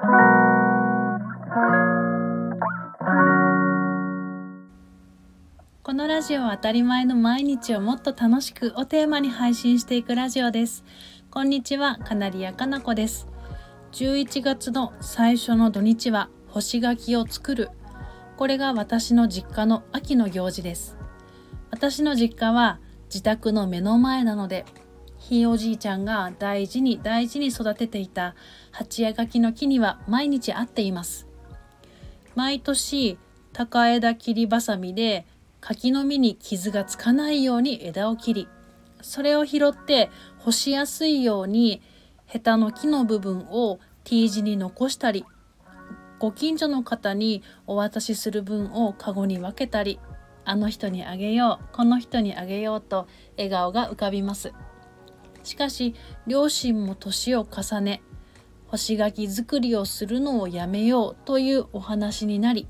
このラジオは当たり前の毎日をもっと楽しくをテーマに配信していくラジオです。こんにちはカナリアかなこです。11月の最初の土日は干し柿を作る。これが私の実家の秋の行事です。私の実家は自宅の目の前なのでひいおじいちゃんが大事に大事に育てていた八夜柿の木には毎日会っています。毎年高枝切りばさみで柿の実に傷がつかないように枝を切りそれを拾って干しやすいようにヘタの木の部分を T 字に残したりご近所の方にお渡しする分をカゴに分けたりあの人にあげようこの人にあげようと笑顔が浮かびます。しかし両親も年を重ね干し柿作りをするのをやめようというお話になり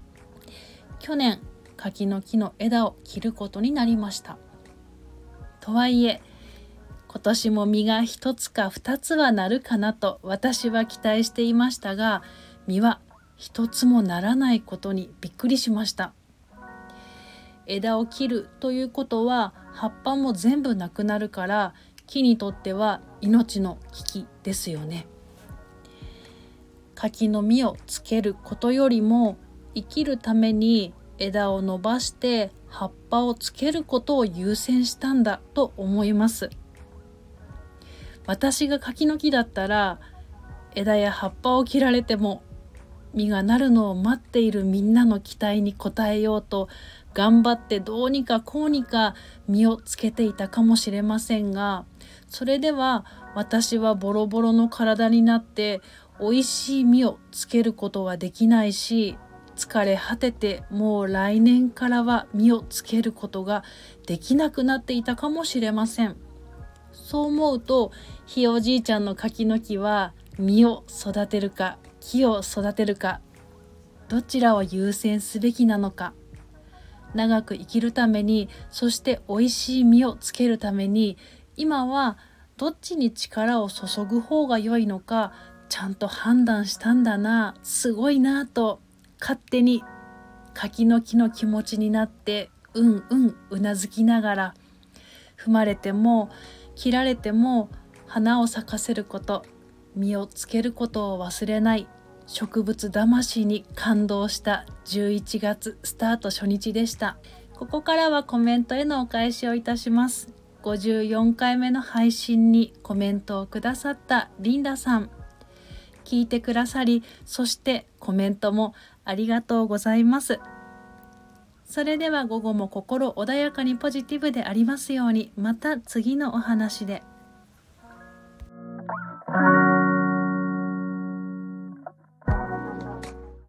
去年柿の木の枝を切ることになりました。とはいえ今年も実が1つか2つはなるかなと私は期待していましたが実は1つもならないことにびっくりしました。枝を切るということは葉っぱも全部なくなるから木にとっては命の危機ですよね。柿の実をつけることよりも生きるために枝を伸ばして葉っぱをつけることを優先したんだと思います。私が柿の木だったら枝や葉っぱを切られても実がなるのを待っているみんなの期待に応えようと頑張ってどうにかこうにか実をつけていたかもしれませんがそれでは私はボロボロの体になって美味しい実をつけることはできないし疲れ果ててもう来年からは実をつけることができなくなっていたかもしれません。そう思うとひいおじいちゃんの柿の木は実を育てるか木を育てるかどちらを優先すべきなのか。長く生きるためにそして美味しい実をつけるために今はどっちに力を注ぐ方が良いのかちゃんと判断したんだなすごいなと勝手に柿の木の気持ちになってうんうんうなずきながら踏まれても切られても花を咲かせること。実をつけることを忘れない。植物魂に感動した11月スタート初日でした。ここからはコメントへのお返しをいたします。54回目の配信にコメントをくださったリンダさん。聞いてくださりそしてコメントもありがとうございます。それでは午後も心穏やかにポジティブでありますように。また次のお話で。